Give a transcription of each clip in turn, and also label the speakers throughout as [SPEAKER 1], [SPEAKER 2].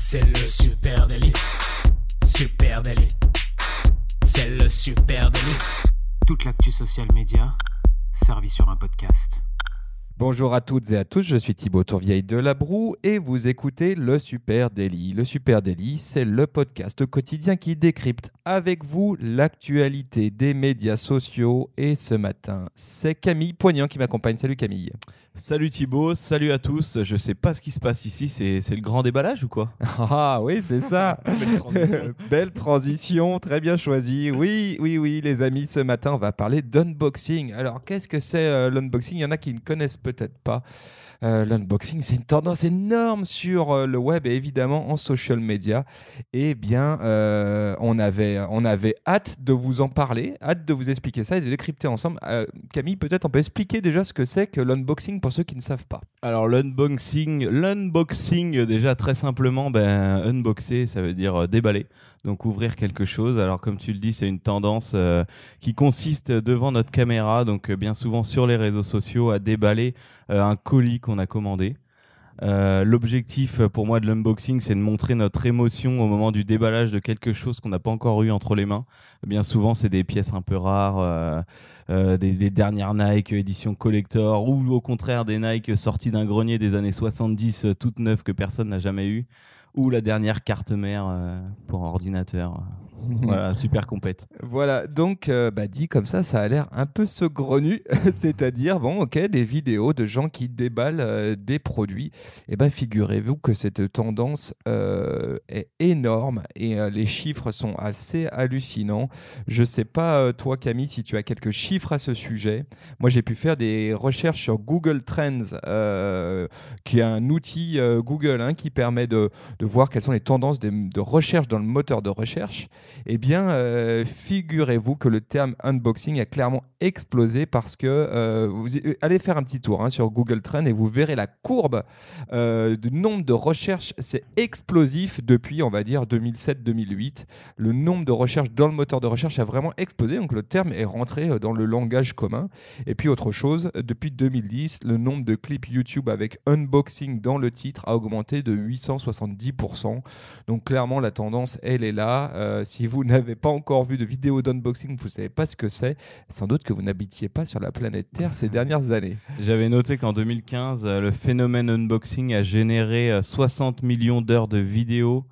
[SPEAKER 1] C'est le super délit. Super délit. C'est le super délit. Toute l'actu social média servie sur un podcast.
[SPEAKER 2] Bonjour à toutes et à tous, je suis Thibaut Tourvieille de La Broue et vous écoutez le Super Daily. Le Super Daily, c'est le podcast quotidien qui décrypte avec vous l'actualité des médias sociaux. Et ce matin, c'est Camille Poignant qui m'accompagne. Salut Camille.
[SPEAKER 3] Salut Thibaut, salut à tous. Je sais pas ce qui se passe ici, c'est le grand déballage ou quoi
[SPEAKER 2] Ah oui, c'est ça. Belle transition. Belle transition, très bien choisi. Oui, oui, oui, les amis, ce matin, on va parler d'unboxing. Alors, qu'est-ce que c'est euh, l'unboxing? Il y en a qui ne connaissent peut-être pas. Euh, l'unboxing, c'est une tendance énorme sur euh, le web et évidemment en social media. Eh bien, euh, on, avait, on avait hâte de vous en parler, hâte de vous expliquer ça et de décrypter ensemble. Camille, peut-être on peut expliquer déjà ce que c'est que l'unboxing pour ceux qui ne savent pas.
[SPEAKER 3] Alors l'unboxing, l'unboxing déjà très simplement, ben, unboxer, ça veut dire déballer donc ouvrir quelque chose. Alors comme tu le dis, c'est une tendance euh, qui consiste devant notre caméra, donc euh, bien souvent sur les réseaux sociaux, à déballer euh, un colis qu'on a commandé. L'objectif pour moi de l'unboxing, c'est de montrer notre émotion au moment du déballage de quelque chose qu'on n'a pas encore eu entre les mains. Bien souvent, c'est des pièces un peu rares, des, des, dernières Nike édition collector, ou au contraire des Nike sorties d'un grenier des années 70, toutes neuves que personne n'a jamais eues ou la dernière carte mère euh, pour ordinateur. voilà, super complète.
[SPEAKER 2] Voilà, donc euh, bah, dit comme ça, ça a l'air un peu saugrenu, c'est-à-dire, bon, ok, des vidéos de gens qui déballent euh, des produits. Et eh bien, figurez-vous que cette tendance est énorme et les chiffres sont assez hallucinants. Je sais pas, toi, Camille, si tu as quelques chiffres à ce sujet. Moi, j'ai pu faire des recherches sur Google Trends, qui est un outil Google hein, qui permet de de voir quelles sont les tendances de, recherche dans le moteur de recherche, eh bien, euh, figurez-vous que le terme unboxing a clairement explosé parce que euh, vous allez faire un petit tour hein, sur Google Trends et vous verrez la courbe euh, du nombre de recherches. C'est explosif depuis, on va dire, 2007-2008. Le nombre de recherches dans le moteur de recherche a vraiment explosé. Donc le terme est rentré dans le langage commun. Et puis autre chose, depuis 2010, le nombre de clips YouTube avec unboxing dans le titre a augmenté de 870 donc clairement, la tendance, elle est là. Euh, si vous n'avez pas encore vu de vidéo d'unboxing, vous ne savez pas ce que c'est. Sans doute que vous n'habitiez pas sur la planète Terre ces dernières années.
[SPEAKER 3] J'avais noté qu'en 2015, euh, le phénomène unboxing a généré 60 euh, millions d'heures de vidéos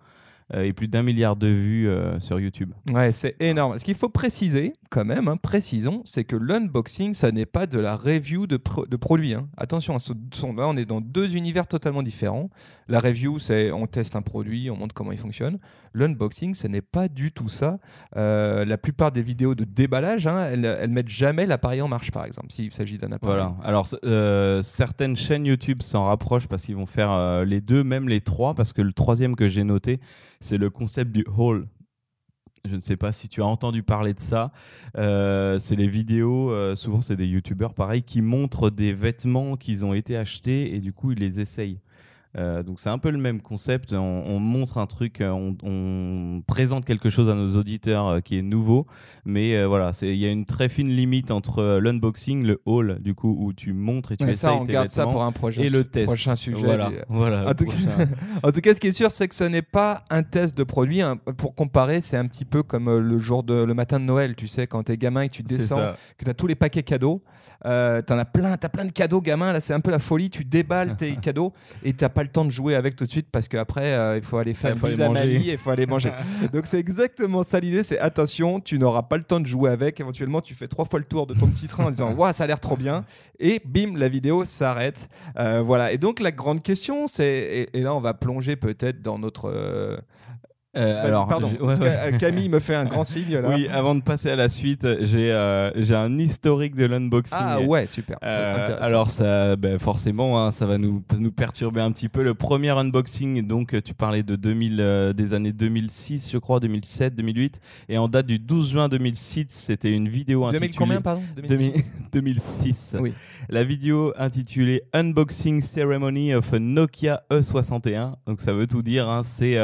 [SPEAKER 3] et plus d'un milliard de vues sur YouTube.
[SPEAKER 2] Ouais, c'est énorme. Ce qu'il faut préciser, quand même, hein, précisons, c'est que l'unboxing, ça n'est pas de la review de, de produits. Hein. Attention, là, on est dans deux univers totalement différents. La review, c'est on teste un produit, on montre comment il fonctionne. L'unboxing, ce n'est pas du tout ça. Euh, la plupart des vidéos de déballage, hein, elles, elles mettent jamais l'appareil en marche, par exemple, s'il s'agit d'un appareil.
[SPEAKER 3] Voilà. Alors, euh, certaines chaînes YouTube s'en rapprochent parce qu'ils vont faire euh, les deux, même les trois, parce que le troisième que j'ai noté, c'est le concept du haul. Je ne sais pas si tu as entendu parler de ça. Euh, c'est les vidéos, euh, souvent c'est des youtubeurs pareil, qui montrent des vêtements qu'ils ont été achetés et du coup ils les essayent. Euh, donc c'est un peu le même concept. On, montre un truc, euh, on, présente quelque chose à nos auditeurs euh, qui est nouveau, mais voilà, il y a une très fine limite entre l'unboxing, le haul, du coup où tu montres et tu essayes ça, on garde ça
[SPEAKER 2] pour un projet,
[SPEAKER 3] et le test.
[SPEAKER 2] Prochain sujet.
[SPEAKER 3] Voilà. voilà
[SPEAKER 2] en, tout cas, ce qui est sûr, c'est que ce n'est pas un test de produit. Hein. Pour comparer, c'est un petit peu comme le jour de le matin de Noël, tu sais, quand tu es gamin et que tu descends, que tu as tous les paquets cadeaux. Euh, t'en as plein, t'as plein de cadeaux, gamin. Là, c'est un peu la folie. Tu déballes tes cadeaux et t'as pas le temps de jouer avec tout de suite parce qu'après, euh, il faut aller faire
[SPEAKER 3] une à
[SPEAKER 2] et il faut aller manger. Donc, c'est exactement ça l'idée. C'est attention, tu n'auras pas le temps de jouer avec. Éventuellement, tu fais trois fois le tour de ton petit train en disant Waouh, ça a l'air trop bien. Et bim, la vidéo s'arrête. Euh, voilà. Et donc, la grande question, c'est. Et, là, on va plonger peut-être dans notre
[SPEAKER 3] euh, alors,
[SPEAKER 2] pardon. Euh, Camille me fait un grand signe là.
[SPEAKER 3] Oui, avant de passer à la suite, j'ai euh, un historique de l'unboxing.
[SPEAKER 2] Ah ouais, super.
[SPEAKER 3] alors ça, ben, forcément, hein, ça va nous nous perturber un petit peu. Le premier unboxing, donc tu parlais de 2000, des années 2006, je crois, 2007, 2008, et en date du 12 juin 2006, c'était une vidéo intitulée.
[SPEAKER 2] 2000 combien, pardon
[SPEAKER 3] 2006. 2006. Oui. La vidéo intitulée Unboxing Ceremony of a Nokia E61. Donc ça veut tout dire. Hein, c'est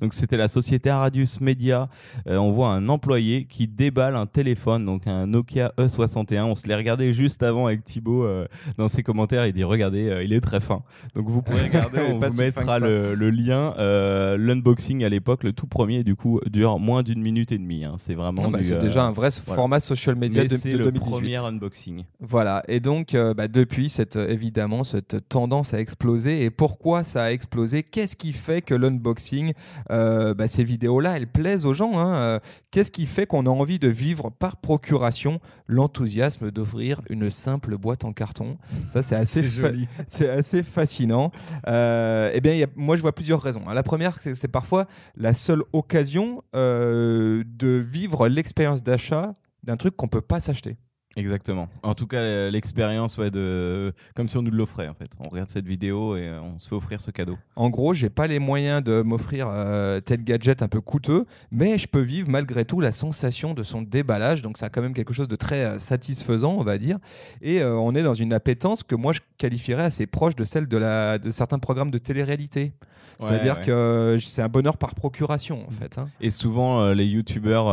[SPEAKER 3] donc c'était la la société Aradius Media. Euh, on voit un employé qui déballe un téléphone, donc un Nokia E61. On se l'est regardé juste avant avec Thibaut euh, dans ses commentaires. Il dit Regardez, euh, il est très fin. Donc vous pourrez regarder, on vous
[SPEAKER 2] si
[SPEAKER 3] mettra le, le lien. Euh, L'unboxing à l'époque, le tout premier, du coup, dure moins d'une minute et demie. hein. C'est vraiment.
[SPEAKER 2] Ah bah, c'est déjà un vrai
[SPEAKER 3] voilà.
[SPEAKER 2] format social media
[SPEAKER 3] mais
[SPEAKER 2] de,
[SPEAKER 3] le
[SPEAKER 2] 2018.
[SPEAKER 3] premier unboxing.
[SPEAKER 2] Voilà, et donc bah, depuis, cette, évidemment, cette tendance a explosé. Et pourquoi ça a explosé? Qu'est-ce qui fait que l'unboxing, euh, bah, ces vidéos-là, elles plaisent aux gens hein Euh, Qu'est-ce qui fait qu'on a envie de vivre par procuration l'enthousiasme d'ouvrir une simple boîte en carton? Ça, c'est assez, fa- c'est assez fascinant. Euh, eh bien, il y a- moi, je vois plusieurs raisons. La première, c'est c'est parfois la seule occasion euh, de vivre l'expérience d'achat d'un truc qu'on peut pas s'acheter.
[SPEAKER 3] Exactement. En tout cas, euh, l'expérience, ouais, de comme si on nous l'offrait en fait. On regarde cette vidéo et euh, on se fait offrir ce cadeau.
[SPEAKER 2] En gros, j'ai pas les moyens de m'offrir euh, tel gadget un peu coûteux, mais je peux vivre malgré tout la sensation de son déballage. Donc, ça a quand même quelque chose de très euh, satisfaisant, on va dire. Et euh, on est dans une appétence que moi je qualifierais assez proche de celle de, la, de certains programmes de télé-réalité. C'est-à-dire
[SPEAKER 3] Ouais, ouais.
[SPEAKER 2] que c'est un bonheur par procuration, en fait. hein.
[SPEAKER 3] Et souvent, les youtubeurs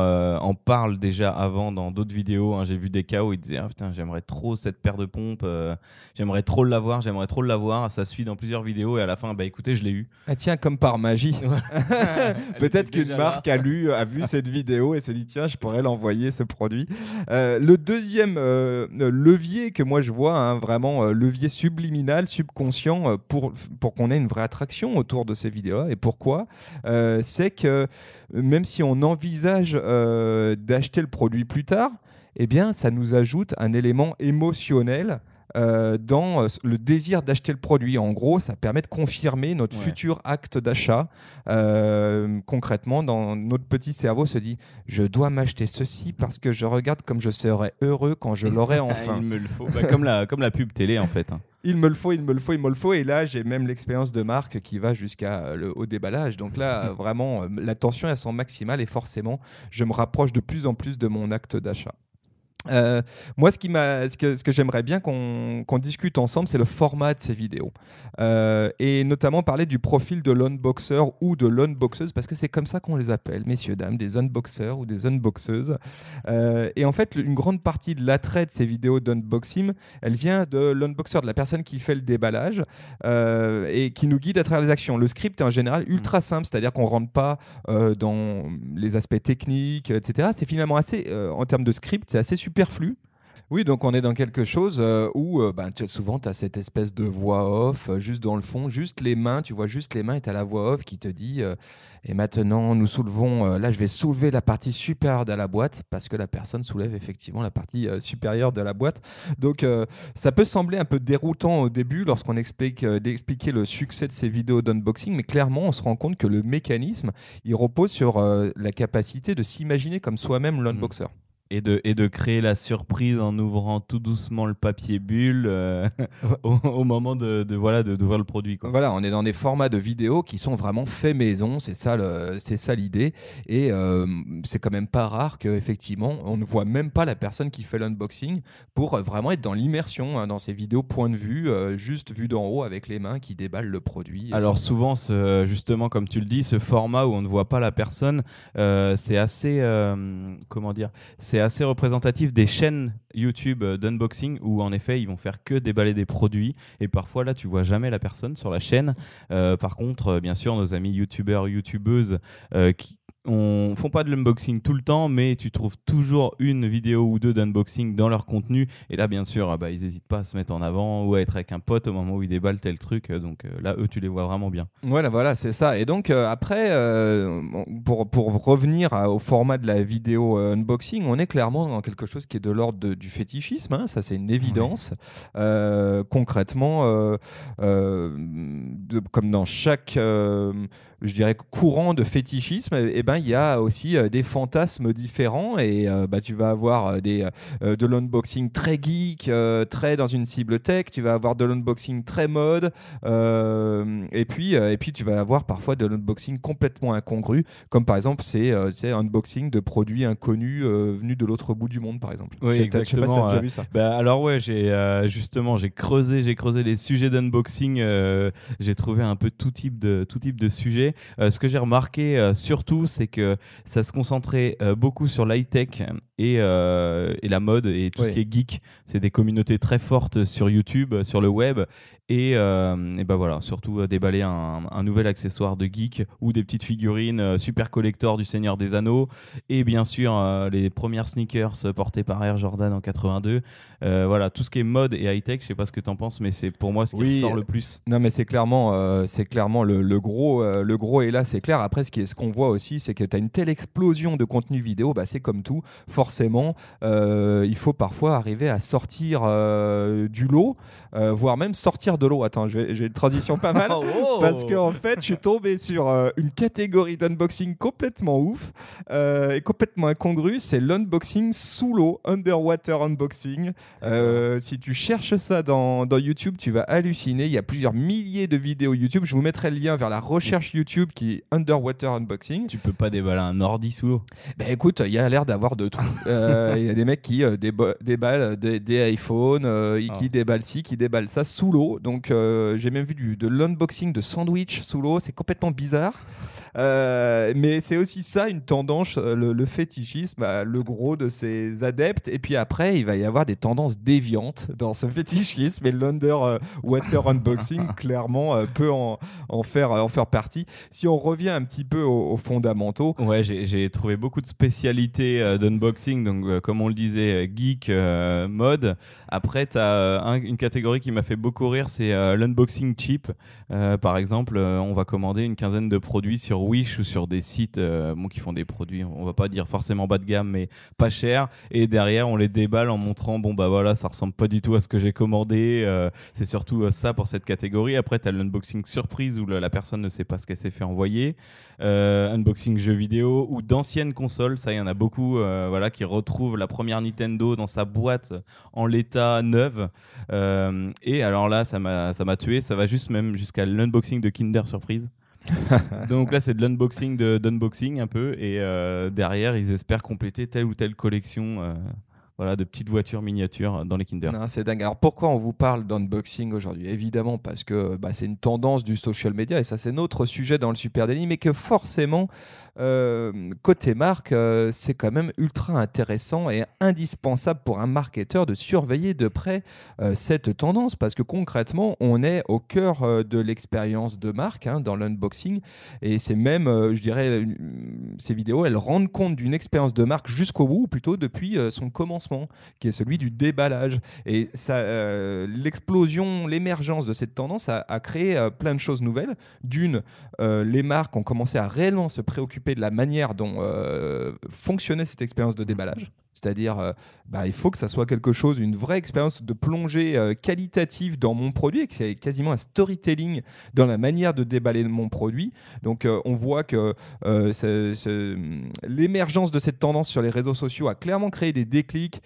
[SPEAKER 3] en parlent déjà avant dans d'autres vidéos. hein. J'ai vu des cas où ils disaient ah, putain, j'aimerais trop cette paire de pompes, euh, j'aimerais trop l'avoir, j'aimerais trop l'avoir. Ça suit dans plusieurs vidéos et à la fin, bah écoutez, je l'ai eu.
[SPEAKER 2] Ah tiens, comme par magie. Peut-être qu'une marque
[SPEAKER 3] là.
[SPEAKER 2] a lu, a vu cette vidéo et s'est dit tiens, je pourrais l'envoyer ce produit. Euh, le deuxième euh, levier que moi je vois, hein, vraiment levier subliminal, subconscient, pour, pour qu'on ait une vraie attraction autour de ces vidéos. Et pourquoi C'est que même si on envisage d'acheter le produit plus tard, eh bien, ça nous ajoute un élément émotionnel. euh, dans euh, le désir d'acheter le produit. En gros, ça permet de confirmer notre
[SPEAKER 3] Ouais.
[SPEAKER 2] futur acte d'achat. Euh, concrètement, dans notre petit cerveau se dit je dois m'acheter ceci parce que je regarde comme je serai heureux quand je l'aurai enfin.
[SPEAKER 3] Il me le faut. Bah, comme, la, comme la pub télé en fait. hein.
[SPEAKER 2] il me le faut, il me le faut, il me le faut. Et là, j'ai même l'expérience de marque qui va jusqu'à le au déballage. Donc là, vraiment, la tension est à son maximal et forcément, je me rapproche de plus en plus de mon acte d'achat. Euh, moi, ce, qui m'a, ce que, ce que j'aimerais bien qu'on, discute ensemble, c'est le format de ces vidéos. Euh, et notamment parler du profil de l'unboxer ou de l'unboxeuse, parce que c'est comme ça qu'on les appelle, messieurs, dames, des unboxers ou des unboxeuses. Euh, et en fait, une grande partie de l'attrait de ces vidéos d'unboxing, elle vient de l'unboxer, de la personne qui fait le déballage et qui nous guide à travers les actions. Le script est en général ultra simple, c'est-à-dire qu'on ne rentre pas dans les aspects techniques, etc. C'est finalement assez, en termes de script, c'est assez superflu. Oui, donc on est dans quelque chose euh, où euh, ben, tu- souvent tu as cette espèce de voix off euh, juste dans le fond, juste les mains, tu vois juste les mains et tu as la voix off qui te dit et maintenant nous soulevons, là je vais soulever la partie supérieure de la boîte parce que la personne soulève effectivement la partie supérieure de la boîte. Donc ça peut sembler un peu déroutant au début lorsqu'on explique d'expliquer le succès de ces vidéos d'unboxing, mais clairement on se rend compte que le mécanisme il repose sur la capacité de s'imaginer comme soi-même l'unboxer.
[SPEAKER 3] Et de, et de créer la surprise en ouvrant tout doucement le papier bulle euh, au, au moment de, de voilà de d'ouvrir le produit. Quoi.
[SPEAKER 2] Voilà, on est dans des formats de vidéos qui sont vraiment faits maison, c'est ça, le- c'est ça l'idée. Et euh, c'est quand même pas rare qu'effectivement, on ne voit même pas la personne qui fait l'unboxing pour euh, vraiment être dans l'immersion, hein, dans ces vidéos point de vue, euh, juste vue d'en haut avec les mains qui déballent le produit.
[SPEAKER 3] Alors
[SPEAKER 2] ça-
[SPEAKER 3] souvent, ce- justement, comme tu le dis, ce format où on ne voit pas la personne, c'est assez, comment dire, c'est assez représentatif des chaînes YouTube euh, d'unboxing où en effet ils vont faire que déballer des produits et parfois là tu vois jamais la personne sur la chaîne. Euh, par contre, euh, bien sûr, nos amis YouTubeurs, YouTubeuses qui on font pas de l'unboxing tout le temps, mais tu trouves toujours une vidéo ou deux d'unboxing dans leur contenu. Et là, bien sûr, ah bah, ils n'hésitent pas à se mettre en avant ou à être avec un pote au moment où ils déballent tel truc. Euh, Donc euh, là, eux, tu les vois vraiment bien.
[SPEAKER 2] Voilà, voilà, c'est ça. Et donc euh, après, euh, pour, pour revenir à- au format de la vidéo euh, unboxing, on est clairement dans quelque chose qui est de l'ordre du fétichisme. hein, ça, c'est une évidence. Concrètement, de- comme dans chaque, je dirais, courant de fétichisme, eh ben, il y a aussi euh, des fantasmes différents. Et euh, bah, tu vas avoir euh, des, euh, de l'unboxing très geek, euh, très dans une cible tech. Tu vas avoir de l'unboxing très mode. Et puis, et puis tu vas avoir parfois de l'unboxing complètement incongru, comme par exemple c'est un unboxing de produits inconnus venus de l'autre bout du monde, par exemple.
[SPEAKER 3] Oui,
[SPEAKER 2] Je sais pas si t'as
[SPEAKER 3] exactement,
[SPEAKER 2] déjà
[SPEAKER 3] ouais.
[SPEAKER 2] vu ça.
[SPEAKER 3] Bah, alors ouais, j'ai justement j'ai creusé, j'ai creusé les sujets d'unboxing. j'ai trouvé un peu tout type de tout type de sujets. Euh, ce que j'ai remarqué euh, surtout, c'est que ça se concentrait euh, beaucoup sur l'high tech et, et la mode et tout
[SPEAKER 2] Oui.
[SPEAKER 3] ce qui est geek. C'est des communautés très fortes sur YouTube, sur le web. Et, et ben voilà, surtout déballer un, un nouvel accessoire de geek ou des petites figurines super collector du Seigneur des Anneaux et bien sûr les premières sneakers portées par Air Jordan en 82. Euh, voilà, tout ce qui est mode et high tech, je sais pas ce que tu en penses, mais c'est pour moi ce qui
[SPEAKER 2] Oui,
[SPEAKER 3] ressort le plus.
[SPEAKER 2] Non, mais c'est clairement, c'est clairement le, le gros, le gros est là, c'est clair. Après, ce qu'on voit aussi, c'est que tu as une telle explosion de contenu vidéo, bah, c'est comme tout. Forcément, euh, il faut parfois arriver à sortir euh, du lot, euh, voire même sortir de l'eau. Attends, j'ai une transition pas mal.
[SPEAKER 3] Oh
[SPEAKER 2] Parce qu'en fait, je suis tombé sur une catégorie d'unboxing complètement ouf et complètement incongrue. C'est l'unboxing sous l'eau, underwater unboxing. Si tu cherches ça dans, dans YouTube, tu vas halluciner. Il y a plusieurs milliers de vidéos YouTube. Je vous mettrai le lien vers la recherche YouTube qui est underwater unboxing.
[SPEAKER 3] tu peux pas déballer un ordi sous l'eau.
[SPEAKER 2] Ben écoute, il y a l'air d'avoir de tout. Euh, Il y a des mecs qui euh, déba- déballent des, des iPhones, euh,
[SPEAKER 3] Ah.
[SPEAKER 2] qui déballent ci, qui déballent ça sous l'eau. Donc euh, j'ai même vu du, de l'unboxing de sandwich sous l'eau. C'est complètement bizarre. Euh, mais c'est aussi ça une tendance, euh, le, le fétichisme, bah, le gros de ses adeptes. Et puis après, il va y avoir des tendances déviantes dans ce fétichisme. Et l'underwater unboxing, clairement, euh, peut en, en, faire, en faire partie. Si on revient un petit peu aux, aux fondamentaux,
[SPEAKER 3] Ouais, j'ai trouvé beaucoup de spécialités euh, d'unboxing, donc euh, comme on le disait, euh, geek, mode. Après, tu as une catégorie qui m'a fait beaucoup rire, c'est l'unboxing cheap. Par exemple, on va commander une quinzaine de produits sur Wish ou sur des sites bon, qui font des produits, on va pas dire forcément bas de gamme, mais pas cher. Et derrière, on les déballe en montrant, bon bah voilà, ça ressemble pas du tout à ce que j'ai commandé. C'est surtout ça pour cette catégorie. Après, tu as l'unboxing surprise où la, la personne ne sait pas ce qu'elle s'est fait envoyer. Euh, unboxing jeux vidéo ou d'anciennes consoles. Ça, il y en a beaucoup euh, voilà, qui retrouvent la première Nintendo dans sa boîte en l'état neuve. Euh, et alors là, ça m'a tué. Ça va juste même jusqu'à l'unboxing de Kinder Surprise. Donc là, c'est de l'unboxing d'unboxing un peu. Et euh, derrière, ils espèrent compléter telle ou telle collection. Voilà, de petites voitures miniatures dans les Kinder.
[SPEAKER 2] C'est dingue. Alors pourquoi on vous parle d'unboxing aujourd'hui? Évidemment parce que bah, c'est une tendance du social media et ça c'est notre sujet dans le Super Daily, mais que forcément, côté marque, euh, c'est quand même ultra intéressant et indispensable pour un marketeur de surveiller de près euh, cette tendance parce que concrètement, on est au cœur euh, de l'expérience de marque hein, dans l'unboxing et c'est même, euh, je dirais, ces vidéos, elles rendent compte d'une expérience de marque jusqu'au bout, ou plutôt depuis euh, son commencement qui est celui du déballage. Et ça, euh, l'explosion, l'émergence de cette tendance a, créé euh, plein de choses nouvelles. D'une, euh, les marques ont commencé à réellement se préoccuper de la manière dont euh, fonctionnait cette expérience de déballage. C'est-à-dire, euh, bah, il faut que ça soit quelque chose, une vraie expérience de plongée euh, qualitative dans mon produit, et que c'est quasiment un storytelling dans la manière de déballer mon produit. Donc, euh, on voit que euh, ce- ce- l'émergence de cette tendance sur les réseaux sociaux a clairement créé des déclics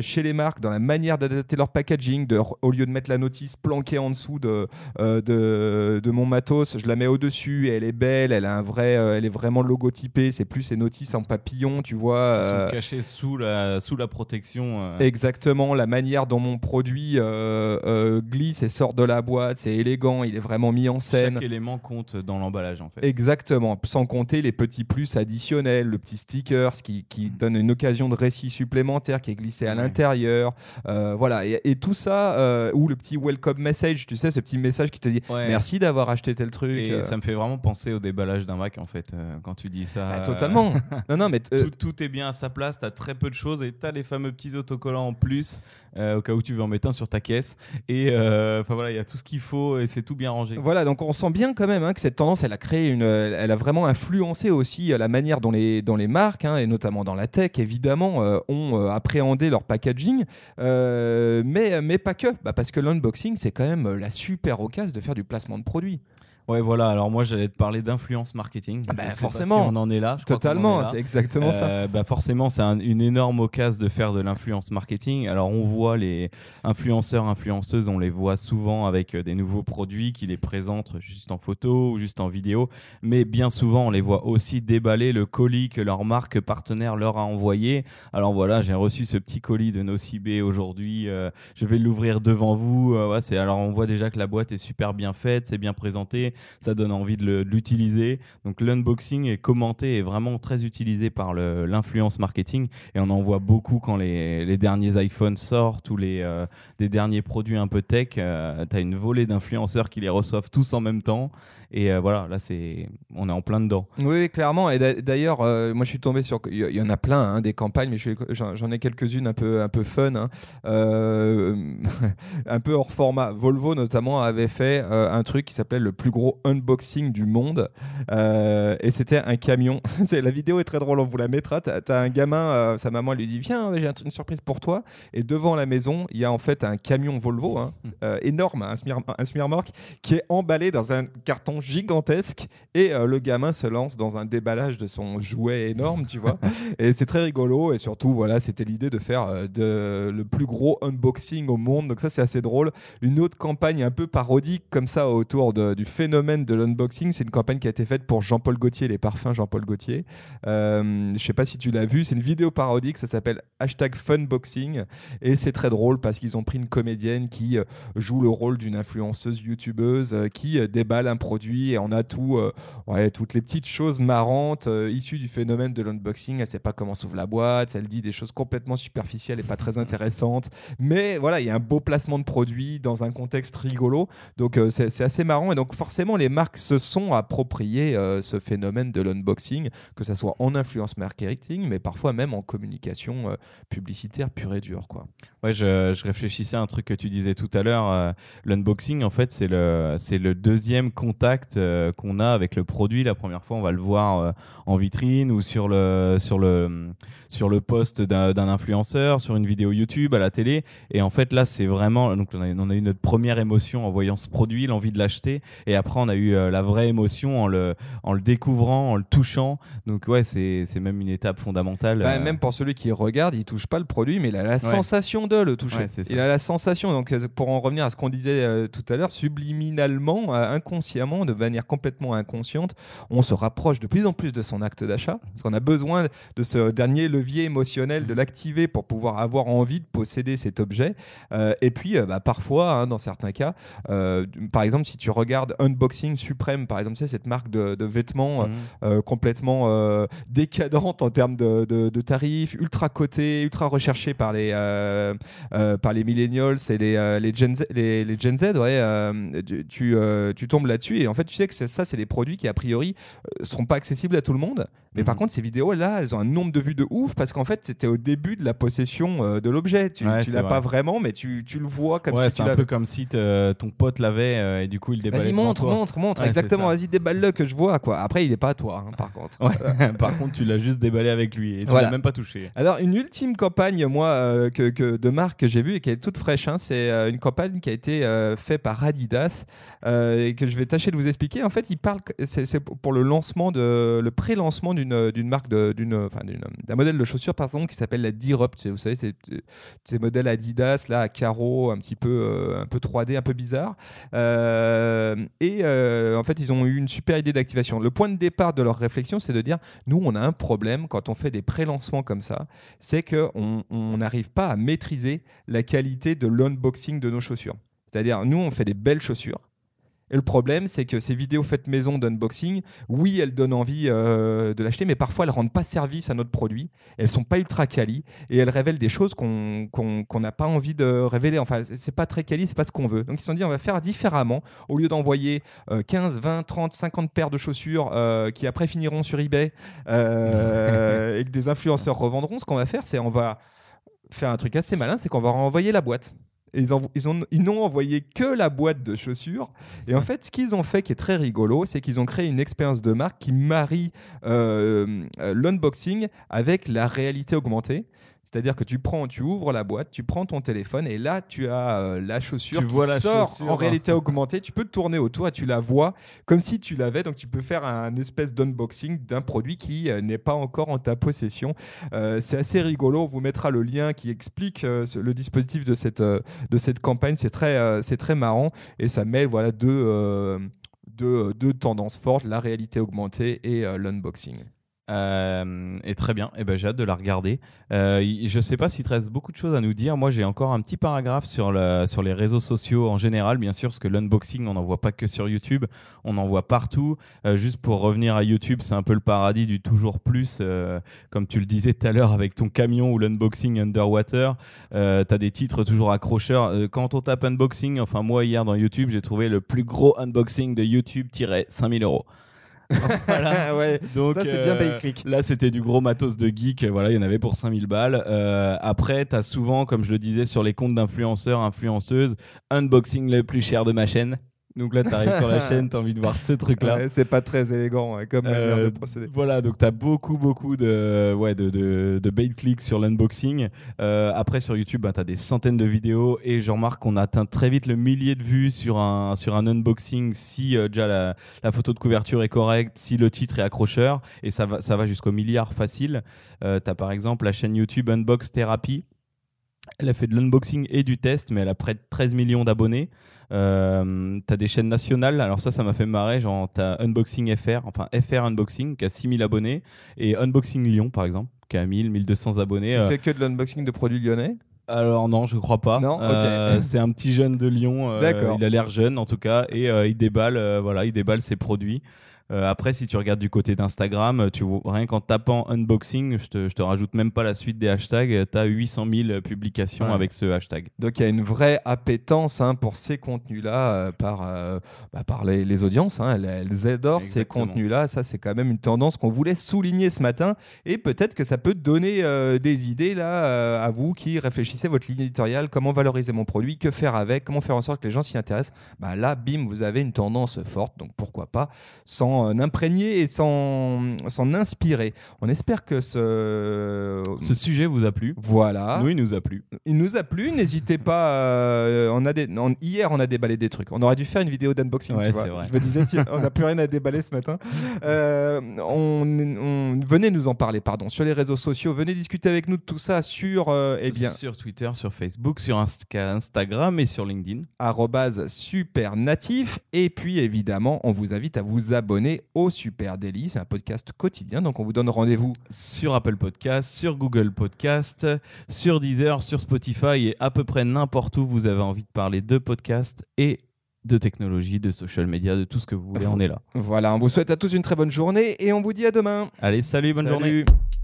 [SPEAKER 2] chez les marques dans la manière d'adapter leur packaging. De, au lieu de mettre la notice planquée en dessous de, de, de mon matos, je la mets au-dessus et elle est belle, elle, a un vrai, elle est vraiment logotypée. C'est plus ces notices en papillon, tu vois.
[SPEAKER 3] Sont cachés sous la, sous la protection. euh.
[SPEAKER 2] Exactement, la manière dont mon produit euh, euh, glisse et sort de la boîte, c'est élégant, il est vraiment mis en scène.
[SPEAKER 3] Chaque élément compte dans l'emballage en fait.
[SPEAKER 2] Exactement, sans compter les petits plus additionnels, le petit sticker ce qui, qui donne une occasion de récit supplémentaire qui est glissé à
[SPEAKER 3] Ouais.
[SPEAKER 2] l'intérieur. Euh, voilà, et, et tout ça, euh, ou le petit welcome message, tu sais, ce petit message qui te dit
[SPEAKER 3] Ouais.
[SPEAKER 2] merci d'avoir acheté tel truc.
[SPEAKER 3] Et
[SPEAKER 2] euh.
[SPEAKER 3] ça me fait vraiment penser au déballage d'un Mac en fait, quand tu dis ça.
[SPEAKER 2] Bah, totalement. non, non, mais
[SPEAKER 3] tout, tout est bien à sa place, tu as très de choses et tu as les fameux petits autocollants en plus euh, au cas où tu veux en mettre un sur ta caisse. Et euh, enfin voilà, il y a tout ce qu'il faut et c'est tout bien rangé.
[SPEAKER 2] Voilà, donc on sent bien quand même hein, que cette tendance, elle a créé une, elle a vraiment influencé aussi euh, la manière dont les, dont les marques, hein, et notamment dans la tech, évidemment, ont appréhendé leur packaging, mais, mais pas que, bah, parce que l'unboxing, c'est quand même la super occasion de faire du placement de produits.
[SPEAKER 3] Ouais, voilà. Alors moi, j'allais te parler d'influence marketing.
[SPEAKER 2] Ah bah, forcément.
[SPEAKER 3] si on en est là. je
[SPEAKER 2] Totalement, c'est exactement ça.
[SPEAKER 3] Euh, bah forcément, c'est un- une énorme occasion de faire de l'influence marketing. Alors, on voit les influenceurs, influenceuses, on les voit souvent avec des nouveaux produits qui les présentent juste en photo ou juste en vidéo, mais bien souvent on les voit aussi déballer le colis que leur marque partenaire leur a envoyé. Alors voilà, j'ai reçu ce petit colis de Nocibé aujourd'hui, je vais l'ouvrir devant vous. c'est alors on voit déjà que la boîte est super bien faite, c'est bien présenté, ça donne envie de l'utiliser. Donc l'unboxing est commenté et vraiment très utilisé par l'influence marketing et on en voit beaucoup quand les, derniers iPhones sortent ou les euh, des derniers produits un peu tech. Euh, tu as une volée d'influenceurs qui les reçoivent tous en même temps et euh, voilà, là, c'est, on est en plein dedans.
[SPEAKER 2] Oui, clairement. Et d'ailleurs, euh, moi, je suis tombé sur. Il y, en a plein, hein, des campagnes, mais j'en ai quelques-unes un peu, un peu fun, hein. un peu hors format. Volvo, notamment, avait fait un truc qui s'appelait le plus gros unboxing du monde. et c'était un camion. la vidéo est très drôle, on vous la mettra. Tu as, un gamin, sa maman lui dit Viens, j'ai une surprise pour toi. Et devant la maison, il y a en fait un camion Volvo, hein, hmm. énorme, un, smir un qui est emballé dans un carton gigantesque et euh, le gamin se lance dans un déballage de son jouet énorme, tu vois. et c'est très rigolo et surtout, voilà, c'était l'idée de faire euh, de, le plus gros unboxing au monde. Donc ça, c'est assez drôle. Une autre campagne un peu parodique comme ça autour du phénomène de l'unboxing, c'est une campagne qui a été faite pour Jean-Paul Gaultier, les parfums Jean-Paul Gaultier. Euh, je sais pas si tu l'as vu, c'est une vidéo parodique, ça s'appelle hashtag funboxing et c'est très drôle parce qu'ils ont pris une comédienne qui joue le rôle d'une influenceuse youtubeuse qui déballe un produit et on a tout, euh, toutes les petites choses marrantes euh, issues du phénomène de l'unboxing. Elle sait pas comment s'ouvre la boîte, elle dit des choses complètement superficielles et pas très intéressantes. Mais voilà, il y a un beau placement de produit dans un contexte rigolo. Donc euh, c'est assez marrant. Et donc forcément, les marques se sont appropriées ce phénomène de l'unboxing, que ce soit en influence marketing, mais parfois même en communication publicitaire pure et dure. Quoi.
[SPEAKER 3] Ouais, je, je, réfléchissais à un truc que tu disais tout à l'heure. l'unboxing, en fait, c'est le, le deuxième contact euh, qu'on a avec le produit. La première fois, on va le voir euh, en vitrine ou sur le, sur le, sur le poste d'un influenceur, sur une vidéo YouTube, à la télé. Et en fait, là, c'est vraiment. Donc, on a, on a, eu notre première émotion en voyant ce produit, l'envie de l'acheter. Et après, on a eu euh, la vraie émotion en le, en le découvrant, en le touchant. Donc, ouais, c'est même une étape fondamentale.
[SPEAKER 2] Bah, même pour celui qui regarde, il touche pas le produit, mais il a la sensation de le toucher. il a la sensation. Donc, pour en revenir à ce qu'on disait tout à l'heure, subliminalement, inconsciemment, de manière complètement inconsciente, on se rapproche de plus en plus de son acte d'achat, parce qu'on a besoin de ce dernier levier émotionnel, de l'activer pour pouvoir avoir envie de posséder cet objet. Euh, et puis, euh, bah, parfois, hein, dans certains cas, euh, par exemple, si tu regardes Unboxing Supreme, par exemple, c'est cette marque de, vêtements mmh. complètement décadente en termes de, tarifs, ultra cotés, ultra recherchés par les, par les millennials et les, les, Gen Z, les, Gen Z ouais, tu, tu tombes là-dessus et en fait, tu sais que ça, c'est des produits qui, a priori, ne euh, seront pas accessibles à tout le monde. Mais par mhm. contre, ces vidéos-là, elles ont un nombre de vues de ouf parce qu'en fait, c'était au début de la possession euh, de l'objet. Tu, ne l'as pas vraiment, mais tu, tu, le vois comme si
[SPEAKER 3] C'est un peu comme si ton pote l'avait euh, et du coup, il déballait.
[SPEAKER 2] Vas-y, montre, montre, montre. Exactement, vas-y, déballe-le que je vois. Quoi. Après, il n'est pas à toi, hein, par contre.
[SPEAKER 3] par contre, tu l'as juste déballé avec lui et tu l'as même pas touché.
[SPEAKER 2] Alors, une ultime campagne, moi, que, que, de marque que j'ai vue et qui est toute fraîche, hein, c'est une campagne qui a été faite par Adidas et que je vais tâcher de vous expliquer. En fait, il parle, c'est pour le lancement de, le pré-lancement d'une marque d'une, d'un modèle de chaussures par exemple qui s'appelle la Dirupt. Vous savez, c'est ces modèles Adidas là à carreaux, un petit peu, euh, un peu 3D, un peu bizarre. Euh, et euh, en fait, ils ont eu une super idée d'activation. Le point de départ de leur réflexion, c'est de dire, nous, on a un problème quand on fait des pré-lancements comme ça, c'est qu'on n'arrive pas à maîtriser la qualité de l'unboxing de nos chaussures. C'est-à-dire, nous, on fait des belles chaussures et le problème, c'est que ces vidéos faites maison d'unboxing, oui, elles donnent envie euh, de l'acheter, mais parfois elles rendent pas service à notre produit. Elles sont pas ultra quali et elles révèlent des choses qu'on n'a pas envie de révéler. Enfin, c'est pas très quali, c'est pas ce qu'on veut. Donc ils se sont dit, on va faire différemment. Au lieu d'envoyer 15, 20, 30, 50 paires de chaussures euh, qui après finiront sur eBay euh, et que des influenceurs revendront, ce qu'on va faire, c'est on va faire un truc assez malin, c'est qu'on va renvoyer la boîte ils, ont, ils n'ont envoyé que la boîte de chaussures. Et en fait, ce qu'ils ont fait qui est très rigolo, c'est qu'ils ont créé une expérience de marque qui marie euh, euh, l'unboxing avec la réalité augmentée. C'est-à-dire que tu prends, tu ouvres la boîte, tu prends ton téléphone et là tu as euh, la chaussure
[SPEAKER 3] Tu
[SPEAKER 2] qui
[SPEAKER 3] vois la
[SPEAKER 2] sort
[SPEAKER 3] chaussure,
[SPEAKER 2] en
[SPEAKER 3] hein.
[SPEAKER 2] réalité augmentée. Tu peux te tourner autour et tu la vois comme si tu l'avais. Donc tu peux faire un espèce d'unboxing d'un produit qui euh, n'est pas encore en ta possession. Euh, c'est assez rigolo. On vous mettra le lien qui explique le dispositif de cette, de cette campagne. C'est très, c'est très marrant et ça mêle voilà, deux, deux, deux tendances fortes, la réalité augmentée et l'unboxing.
[SPEAKER 3] Euh, et très bien, et ben, j'ai hâte de la regarder. Euh, je sais pas s'il te reste beaucoup de choses à nous dire. Moi, j'ai encore un petit paragraphe sur, le, sur les réseaux sociaux en général, bien sûr, parce que l'unboxing, on n'en voit pas que sur YouTube, on en voit partout. Euh, juste pour revenir à YouTube, c'est un peu le paradis du toujours plus. comme tu le disais tout à l'heure avec ton camion ou l'unboxing underwater, tu as des titres toujours accrocheurs. Quand on tape unboxing, enfin moi hier dans YouTube, j'ai trouvé le plus gros unboxing de YouTube-5000 euros. voilà.
[SPEAKER 2] ouais,
[SPEAKER 3] Donc,
[SPEAKER 2] ça c'est bien
[SPEAKER 3] euh. Là, c'était du gros matos de geek. Voilà, il y en avait pour 5000 balles. Euh, après, tu as souvent, comme je le disais, sur les comptes d'influenceurs, influenceuses, unboxing le plus cher de ma chaîne. Donc là, tu arrives sur la chaîne, tu as envie de voir ce truc-là.
[SPEAKER 2] Ouais, c'est pas très élégant comme manière
[SPEAKER 3] Euh,
[SPEAKER 2] de procéder.
[SPEAKER 3] Voilà, donc tu as beaucoup, beaucoup de, ouais, de, de, de bait clics sur l'unboxing. Euh, après, sur YouTube, tu as des centaines de vidéos et je remarque qu'on atteint très vite le millier de vues sur un, sur un unboxing si euh, déjà la, la photo de couverture est correcte, si le titre est accrocheur et ça va, ça va jusqu'au milliard facile. Euh, tu as par exemple la chaîne YouTube Unbox Therapy. Elle a fait de l'unboxing et du test, mais elle a près de 13 millions d'abonnés. Euh, t'as des chaînes nationales, alors ça, ça m'a fait marrer. Genre, t'as Unboxing FR, enfin FR Unboxing, qui a 6000 abonnés, et Unboxing Lyon, par exemple, qui a 1000, 1200 abonnés.
[SPEAKER 2] Tu
[SPEAKER 3] Euh,
[SPEAKER 2] fais que de l'unboxing de produits lyonnais?
[SPEAKER 3] Alors non, je crois pas.
[SPEAKER 2] Non, ok.
[SPEAKER 3] Euh, c'est un petit jeune de Lyon. euh,
[SPEAKER 2] D'accord.
[SPEAKER 3] Il a l'air jeune en tout cas et euh, il déballe, voilà, il déballe ses produits. Euh, après, si tu regardes du côté d'Instagram, tu vois, rien qu'en tapant unboxing, je te, je te rajoute même pas la suite des hashtags, tu as 800 000 publications
[SPEAKER 2] Ouais.
[SPEAKER 3] avec ce hashtag.
[SPEAKER 2] Donc il y a une vraie appétence hein, pour ces contenus-là euh, par, euh, bah, par les, les audiences. hein. Elles, elles adorent ces contenus-là. Ça, c'est quand même une tendance qu'on voulait souligner ce matin. Et peut-être que ça peut donner euh, des idées là euh, à vous qui réfléchissez votre ligne éditoriale. Comment valoriser mon produit? Que faire avec? Comment faire en sorte que les gens s'y intéressent? Bah, Là, bim, vous avez une tendance forte. Donc pourquoi pas s'en euh, imprégner et s'en inspirer. On espère que ce...
[SPEAKER 3] Ce sujet vous a plu
[SPEAKER 2] Voilà.
[SPEAKER 3] Nous, il nous a plu.
[SPEAKER 2] Il nous a plu, n'hésitez pas. euh, on a des, on- hier, on a déballé des trucs. On aurait dû faire une vidéo d'unboxing,
[SPEAKER 3] Ouais.
[SPEAKER 2] Je me disais, on n'a plus rien à déballer ce matin. Euh, on, on- venez nous en parler, pardon, sur les réseaux sociaux. Venez discuter avec nous de tout ça sur, euh, eh bien,
[SPEAKER 3] Sur Twitter, sur Facebook, sur Insta- Instagram et sur LinkedIn.
[SPEAKER 2] super natif. Et puis, évidemment, on vous invite à vous abonner au Super Daily. C'est un podcast quotidien, donc on vous donne rendez-vous.
[SPEAKER 3] sur Apple Podcast, sur Google Podcast, sur Deezer, sur Spotify et à peu près n'importe où vous avez envie de parler de podcast et de technologie, de social media, de tout ce que vous voulez, on est là.
[SPEAKER 2] Voilà, on vous souhaite à tous une très bonne journée et on vous dit à demain.
[SPEAKER 3] Allez, salut, bonne journée.
[SPEAKER 2] Salut.